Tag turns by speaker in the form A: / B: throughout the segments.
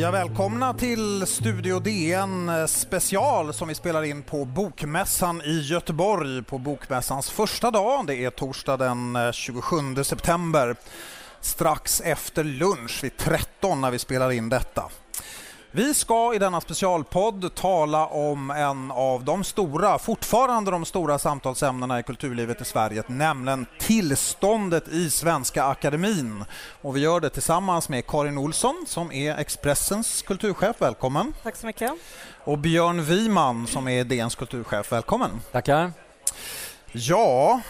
A: Ja, välkomna till Studio DN eh, special som vi spelar in på Bokmässan i Göteborg på Bokmässans första dag. Det är torsdag den eh, 27 september strax efter lunch vid 13 när vi spelar in detta. Vi ska i denna specialpodd tala om en av de stora, fortfarande de stora samtalsämnena i kulturlivet i Sverige, nämligen tillståndet i Svenska Akademin. Och vi gör det tillsammans med Karin Olsson som är Expressens kulturchef. Välkommen!
B: Tack så mycket.
A: Och Björn Wiman som är DNs kulturchef. Välkommen!
C: Tackar!
A: Ja,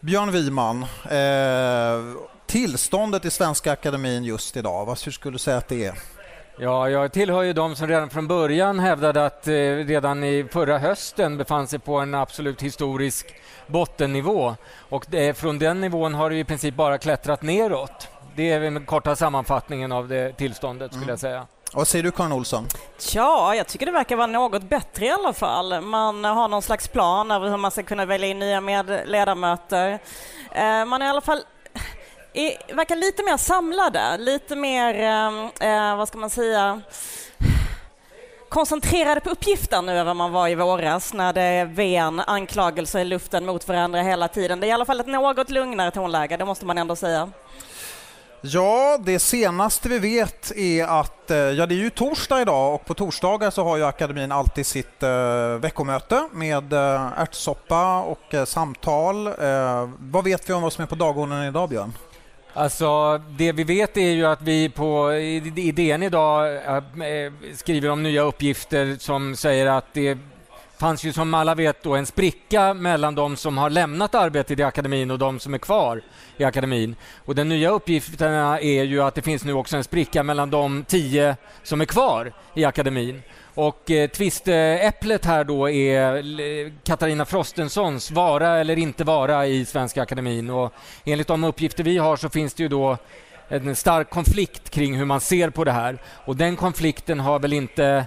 A: Björn Wiman. Eh, tillståndet i Svenska Akademin just idag, vad skulle du säga att det är?
C: Ja, jag tillhör ju de som redan från början hävdade att eh, redan i förra hösten befann sig på en absolut historisk bottennivå. Och det, från den nivån har det i princip bara klättrat neråt. Det är den korta sammanfattningen av det tillståndet skulle mm. jag säga.
A: Vad säger du Karin Olsson?
B: Ja, jag tycker det verkar vara något bättre i alla fall. Man har någon slags plan över hur man ska kunna välja in nya med ledamöter. Eh, man är i alla fall är, verkar lite mer samlade, lite mer, ehm, eh, vad ska man säga, koncentrerade på uppgiften nu än vad man var i våras när det ven anklagelser i luften mot varandra hela tiden. Det är i alla fall ett något lugnare tonläge, det måste man ändå säga.
A: Ja, det senaste vi vet är att, eh, ja det är ju torsdag idag och på torsdagar så har ju akademin alltid sitt eh, veckomöte med eh, ärtsoppa och eh, samtal. Eh, vad vet vi om vad som är på dagordningen idag Björn?
C: Alltså, det vi vet är ju att vi på i DN idag eh, eh, skriver om nya uppgifter som säger att det fanns ju som alla vet då en spricka mellan de som har lämnat arbetet i akademin och de som är kvar i akademin. Och den nya uppgifterna är ju att det finns nu också en spricka mellan de tio som är kvar i akademin. Och eh, tvistäpplet här då är eh, Katarina Frostensons vara eller inte vara i Svenska Akademin. Och enligt de uppgifter vi har så finns det ju då en stark konflikt kring hur man ser på det här. Och den konflikten har väl inte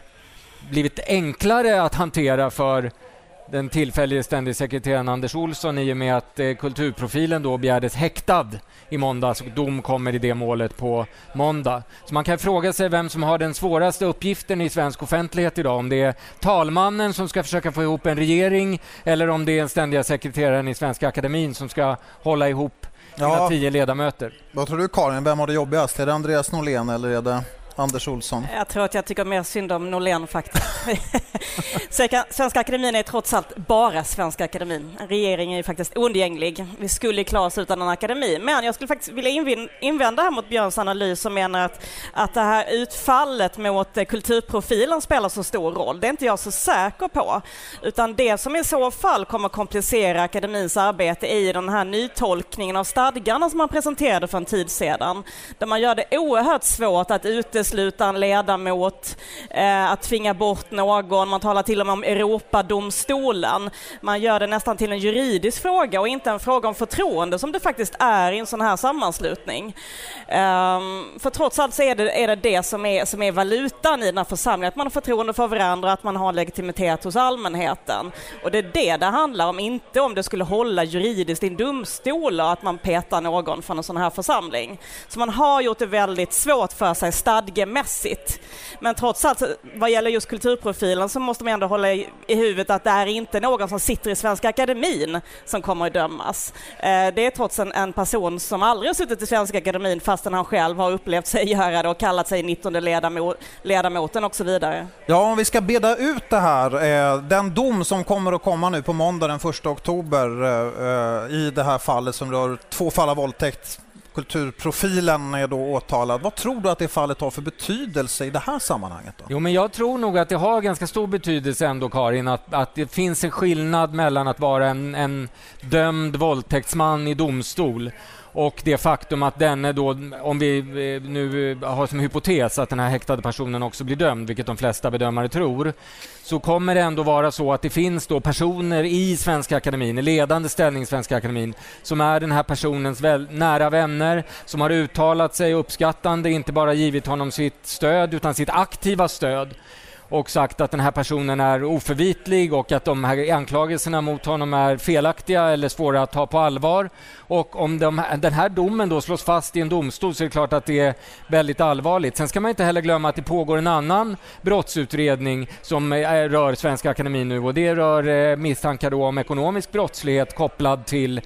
C: blivit enklare att hantera för den tillfällige ständige sekreteraren Anders Olsson i och med att eh, kulturprofilen då begärdes häktad i måndags och dom kommer i det målet på måndag. Så man kan fråga sig vem som har den svåraste uppgiften i svensk offentlighet idag. Om det är talmannen som ska försöka få ihop en regering eller om det är den ständiga sekreteraren i Svenska Akademin som ska hålla ihop sina ja. tio ledamöter.
A: Vad tror du Karin, vem har det jobbigast? Är det Andreas Norlén eller är det Anders Olsson?
B: Jag tror att jag tycker mer synd om Norlén faktiskt. Svenska Akademin är trots allt bara Svenska Akademin. Regeringen är faktiskt oundgänglig. Vi skulle klara oss utan en akademi. Men jag skulle faktiskt vilja invända här mot Björns analys som menar att, att det här utfallet mot eh, kulturprofilen spelar så stor roll. Det är inte jag så säker på. Utan det som i så fall kommer komplicera akademins arbete är ju den här nytolkningen av stadgarna som man presenterade för en tid sedan. Där man gör det oerhört svårt att utesluta utesluta en ledamot, eh, att tvinga bort någon. Man talar till och med om Europadomstolen. Man gör det nästan till en juridisk fråga och inte en fråga om förtroende som det faktiskt är i en sån här sammanslutning. Eh, för trots allt så är det är det, det som, är, som är valutan i den här församlingen, att man har förtroende för varandra, att man har legitimitet hos allmänheten. Och det är det det handlar om, inte om det skulle hålla juridiskt i en domstol och att man petar någon från en sån här församling. Så man har gjort det väldigt svårt för sig stad stadgemässigt. Men trots allt, vad gäller just kulturprofilen så måste man ändå hålla i, i huvudet att det är inte någon som sitter i Svenska Akademin som kommer att dömas. Eh, det är trots en, en person som aldrig har suttit i Svenska Akademin fastän han själv har upplevt sig göra det och kallat sig 19 ledamot, ledamoten och så vidare.
A: Ja, om vi ska beda ut det här, eh, den dom som kommer att komma nu på måndag den 1 oktober eh, eh, i det här fallet som rör två fall av våldtäkt kulturprofilen är då åtalad. Vad tror du att det fallet har för betydelse i det här sammanhanget? Då?
C: Jo, men jag tror nog att det har ganska stor betydelse ändå, Karin, att, att det finns en skillnad mellan att vara en, en dömd våldtäktsman i domstol och det faktum att denne då, om vi eh, nu eh, har som hypotes att den här häktade personen också blir dömd, vilket de flesta bedömare tror, så kommer det ändå vara så att det finns då personer i Svenska Akademin, i ledande ställning i Svenska Akademin, som är den här personens väl, nära vänner, som har uttalat sig uppskattande, inte bara givit honom sitt stöd, utan sitt aktiva stöd och sagt att den här personen är oförvitlig och att de här anklagelserna mot honom är felaktiga eller svåra att ta på allvar. Och om de, den här domen då slås fast i en domstol så är det klart att det är väldigt allvarligt. Sen ska man inte heller glömma att det pågår en annan brottsutredning som eh, rör Svenska Akademin nu och det rör eh, misstankar om ekonomisk brottslighet kopplad till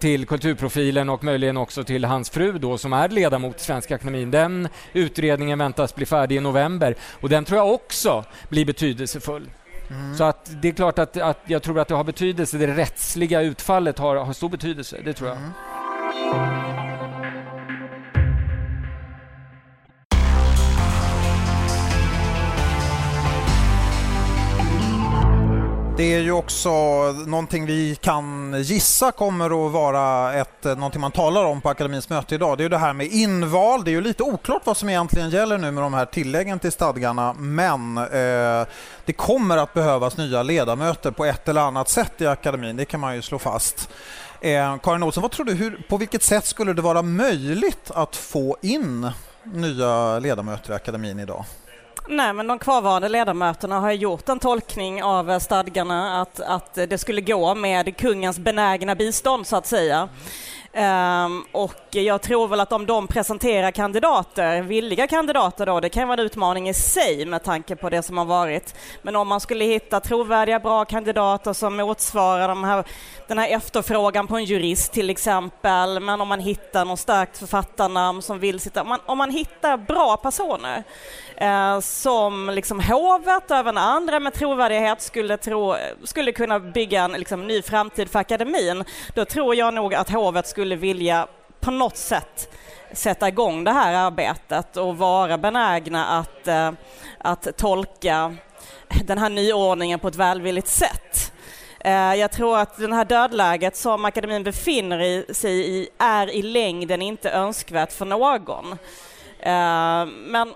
C: till kulturprofilen och möjligen också till hans fru då som är ledamot i Svenska Akademin. Den utredningen väntas bli färdig i november och den tror jag också blir betydelsefull. Mm. Så att det är klart att, att jag tror att det har betydelse. Det rättsliga utfallet har, har stor betydelse, det tror jag. Mm.
A: Det är ju också någonting vi kan gissa kommer att vara ett, eh, någonting man talar om på akademins möte idag. Det är ju det här med inval. Det är ju lite oklart vad som egentligen gäller nu med de här tilläggen till stadgarna men eh, det kommer att behövas nya ledamöter på ett eller annat sätt i akademin. Det kan man ju slå fast. Eh, Karin Olsson, vad tror du, hur, på vilket sätt skulle det vara möjligt att få in nya ledamöter i akademin idag?
B: Nej, men de kvarvarande ledamöterna har gjort en tolkning av eh, stadgarna att, att det skulle gå med kungens benägna bistånd så att säga. Um, och jag tror väl att om de presenterar kandidater, villiga kandidater då, det kan vara en utmaning i sig med tanke på det som har varit. Men om man skulle hitta trovärdiga, bra kandidater som motsvarar de här, den här efterfrågan på en jurist till exempel, men om man hittar någon starkt författarnamn som vill sitta, om man, om man hittar bra personer uh, som liksom hovet och även andra med trovärdighet skulle, tro, skulle kunna bygga en liksom, ny framtid för akademin, då tror jag nog att hovet skulle vilja på något sätt sätta igång det här arbetet och vara benägna att, eh, att tolka den här nyordningen på ett välvilligt sätt. Eh, jag tror att det här dödläget som akademin befinner sig i är i längden inte önskvärt för någon. Eh, men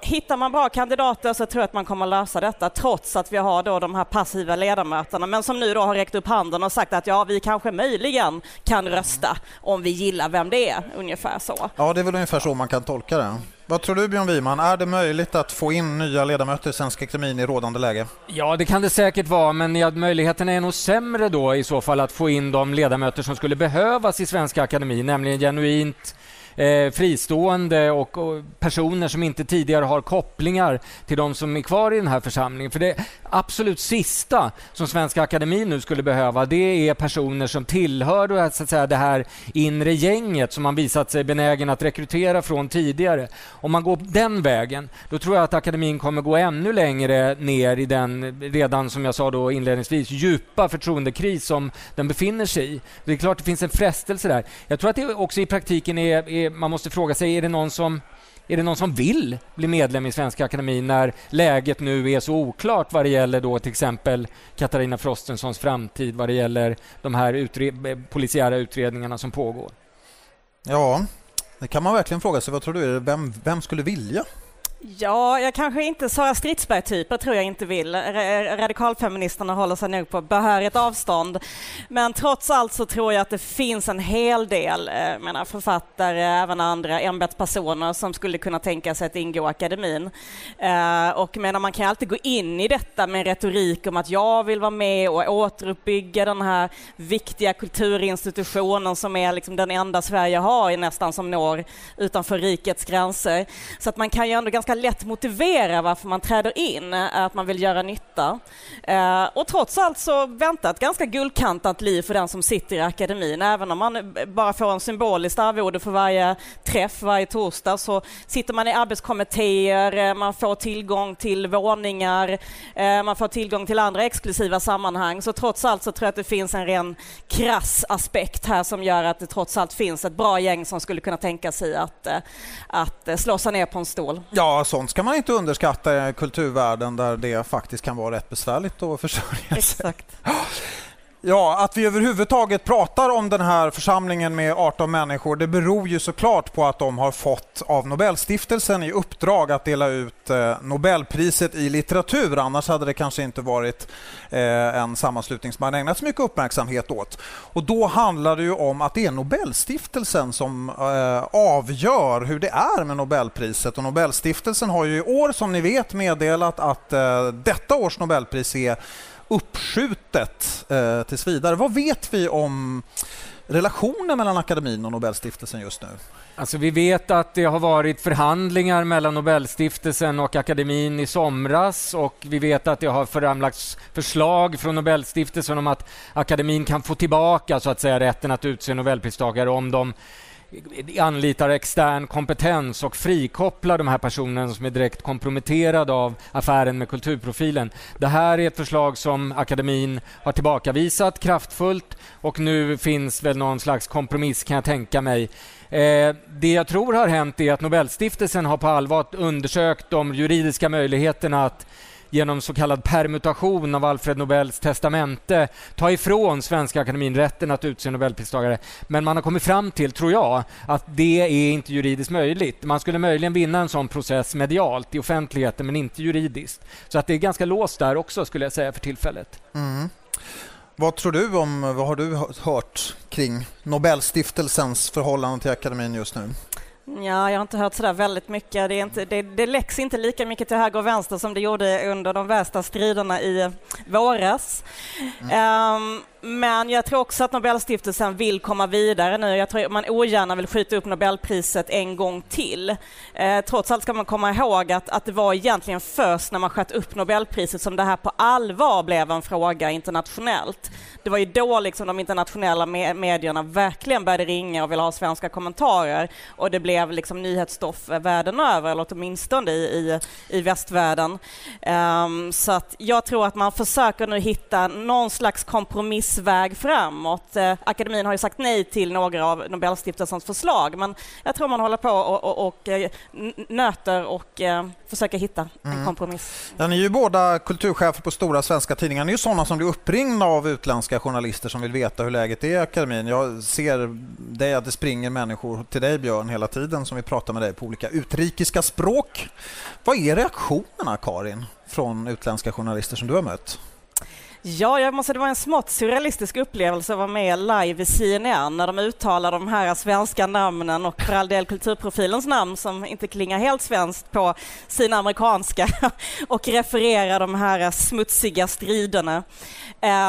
B: hittar man bra kandidater så tror jag att man kommer lösa detta trots att vi har då de här passiva ledamöterna men som nu då har räckt upp handen och sagt att ja, vi kanske möjligen kan rösta om vi gillar vem det är, ungefär så.
A: Ja, det är väl ungefär så man kan tolka det. Vad tror du Björn Wiman, är det möjligt att få in nya ledamöter i Svenska Akademin i rådande läge?
C: Ja, det kan det säkert vara, men ja, möjligheten är nog sämre då i så fall att få in de ledamöter som skulle behövas i Svenska Akademin, nämligen genuint eh, fristående och, och, personer som inte tidigare har kopplingar till de som är kvar i den här församlingen. För det absolut sista som Svenska Akademin nu skulle behöva det är personer som tillhör det, så att säga, det här inre gänget som man visat sig benägen att rekrytera från tidigare. Om man går den vägen, då tror jag att akademin kommer gå ännu längre ner i den redan, som jag sa då inledningsvis, djupa förtroendekris som den befinner sig i. Det är klart det finns en frestelse där. Jag tror att det också i praktiken är, är man måste fråga sig, är det någon som är det någon som vill bli medlem i Svenska Akademin när läget nu är så oklart vad det gäller då till exempel Katarina Frostensons framtid vad det gäller de här utre eh, polisiära utredningarna som pågår?
A: Ja, det kan man verkligen fråga sig. Vad tror du? Vem, vem skulle vilja
B: Ja, jag kanske inte Sara Stridsberg-typer tror jag inte vill. Radikalfeministerna håller sig nog på behörigt avstånd. Men trots allt så tror jag att det finns en hel del eh, menar, författare, även andra ämbetspersoner som skulle kunna tänka sig att ingå i akademin. Eh, och menar, man kan alltid gå in i detta med retorik om att jag vill vara med och återuppbygga den här viktiga kulturinstitutionen som är liksom den enda Sverige har nästan som når utanför rikets gränser. Så att man kan ju ändå ganska ganska lätt motivera varför man träder in, eh, att man vill göra nytta. Eh, och trots allt så väntar ett ganska guldkantat liv för den som sitter i akademin. Även om man bara får en symboliskt arvode för varje träff varje torsdag så sitter man i arbetskommittéer, eh, man får tillgång till våningar, man får tillgång till andra exklusiva sammanhang. Så trots allt så tror jag att det finns en ren krass aspekt här som gör att det trots allt finns ett bra gäng som skulle kunna tänka sig att, att slå sig ner på en stol.
A: Ja, sånt ska man inte underskatta i kulturvärlden där det faktiskt kan vara rätt besvärligt att försörja sig.
B: Exakt.
A: Ja, att vi överhuvudtaget pratar om den här församlingen med 18 människor det beror ju såklart på att de har fått av Nobelstiftelsen i uppdrag att dela ut eh, Nobelpriset i litteratur. Annars hade det kanske inte varit eh, en sammanslutning som man ägnat så mycket uppmärksamhet åt. Och då handlar det ju om att det är Nobelstiftelsen som eh, avgör hur det är med Nobelpriset. Och Nobelstiftelsen har ju i år som ni vet meddelat att detta års Nobelpris är uppskjutet eh, tills vidare. Vad vet vi om relationen mellan akademin och Nobelstiftelsen just nu?
C: Alltså vi vet att det har varit förhandlingar mellan Nobelstiftelsen och akademin i somras och vi vet att det har framlagts förslag från Nobelstiftelsen om att akademin kan få tillbaka så att säga rätten att utse Nobelpristagare om de anlitar extern kompetens och frikopplar de här personerna som är direkt komprometterade av affären med kulturprofilen. Det här är ett förslag som akademin har tillbakavisat kraftfullt och nu finns väl någon slags kompromiss kan jag tänka mig. Eh, det jag tror har hänt är att Nobelstiftelsen har på allvar undersökt de juridiska möjligheterna att genom så kallad permutation av Alfred Nobels testamente ta ifrån Svenska Akademin rätten att utse Nobelpristagare. Men man har kommit fram till, tror jag, att det är inte juridiskt möjligt. Man skulle möjligen vinna en sån process medialt i offentligheten, men inte juridiskt. Så att det är ganska låst där också, skulle jag säga, för tillfället.
A: Mm. Vad tror du om, vad har du hört kring Nobelstiftelsens förhållande till akademin just nu?
B: Ja, jag har inte hört så där väldigt mycket. Det, är inte, det, det läcks inte lika mycket till höger och vänster som det gjorde under de värsta striderna i våras. Mm. Um, men jag tror också att Nobelstiftelsen vill komma vidare nu. Jag tror man ogärna vill skjuta upp Nobelpriset en gång till. Eh, trots allt ska man komma ihåg att, att det var egentligen först när man sköt upp Nobelpriset som det här på allvar blev en fråga internationellt. Det var ju då liksom de internationella me medierna verkligen började ringa och ville ha svenska kommentarer och det blev liksom nyhetsstoff världen över, eller åtminstone i, i, i västvärlden. Um, så att jag tror att man försöker nu hitta någon slags kompromiss väg framåt. Eh, akademin har ju sagt nej till några av Nobelstiftelsens förslag, men jag tror man håller på och, och, och eh, nöter och eh, försöker hitta en mm. kompromiss.
A: Ja, ni är ju båda kulturchefer på stora svenska tidningar. Ni är ju sådana som blir uppringda av utländska journalister som vill veta hur läget är i akademin. Jag ser det att det springer människor till dig, Björn, hela tiden som vill prata med dig på olika utrikiska språk. Vad är reaktionerna, Karin, från utländska journalister som du har mött?
B: Ja, jag måste, det var en smått surrealistisk upplevelse att vara med live i CNN när de uttalar de här svenska namnen och för all del kulturprofilens namn som inte klingar helt svenskt på sina amerikanska och refererar de här smutsiga striderna.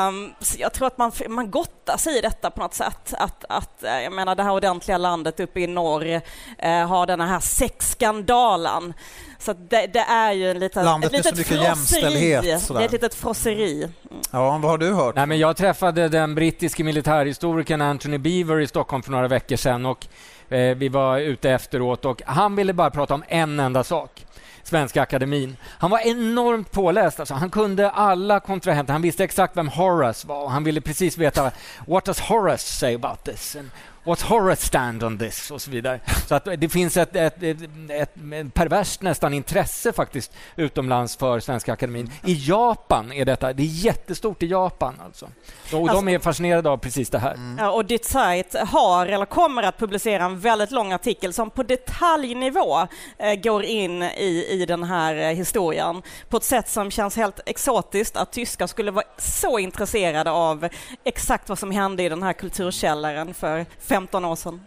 B: Um, jag tror att man, man gottar sig i detta på något sätt. Att, att, eh, jag menar det här ordentliga landet uppe i norr uh, har den här sexskandalen så det, det, är ju en liten,
A: Landet ett litet så.
B: Sådär. Det är ett litet frosseri.
A: Ja, vad har du hört?
C: Nej, men jag träffade den brittiske militärhistorikern Anthony Beaver i Stockholm för några veckor sedan och eh, vi var ute efteråt och han ville bara prata om en enda sak. Svenska Akademin. Han var enormt påläst. Alltså. Han kunde alla kontrahenter. Han visste exakt vem Horace var. Han ville precis veta what does Horace say about this? And What's Horace stand on this? och så vidare. Så att det finns ett, ett, ett, ett perverst nästan intresse faktiskt utomlands för Svenska Akademin. I Japan är detta, det är jättestort i Japan alltså. Och alltså, de är fascinerade av precis det här.
B: Mm. Ja, och ditt sajt har eller kommer att publicera en väldigt lång artikel som på detaljnivå eh, går in i, i den här eh, historien på ett sätt som känns helt exotiskt att tyskar skulle vara så intresserade av exakt vad som hände i den här kulturkällaren för 15 år sedan.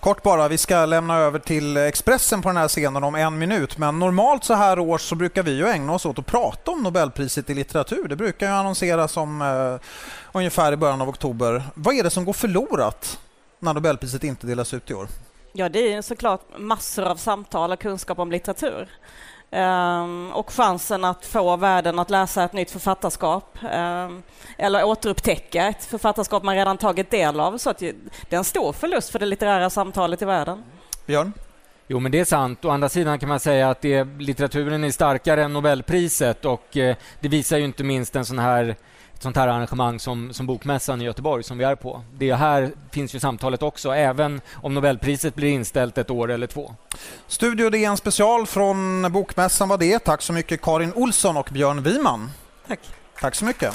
A: Kort bara, vi ska lämna över till Expressen på den här scenen om en minut. Men normalt så här års så brukar vi ju ägna oss åt att prata om Nobelpriset i litteratur. Det brukar ju annonseras om eh, ungefär i början av oktober. Vad är det som går förlorat när Nobelpriset inte delas ut i år?
B: Ja, det är såklart massor av samtal och kunskap om litteratur. Um, och chansen att få världen att läsa ett nytt författarskap um, eller återupptäcka ett författarskap man redan tagit del av. Så att det är en stor förlust för det litterära samtalet i världen.
A: Björn?
C: Jo, men det är sant. Å andra sidan kan man säga att det, litteraturen är starkare än Nobelpriset och eh, det visar ju inte minst en sån här ett sånt här arrangemang som, som Bokmässan i Göteborg som vi är på. Det här finns ju samtalet också, även om Nobelpriset blir inställt ett år eller två.
A: Studio DN special från Bokmässan var det. Tack så mycket Karin Olsson och Björn Wiman.
B: Tack.
A: Tack så mycket.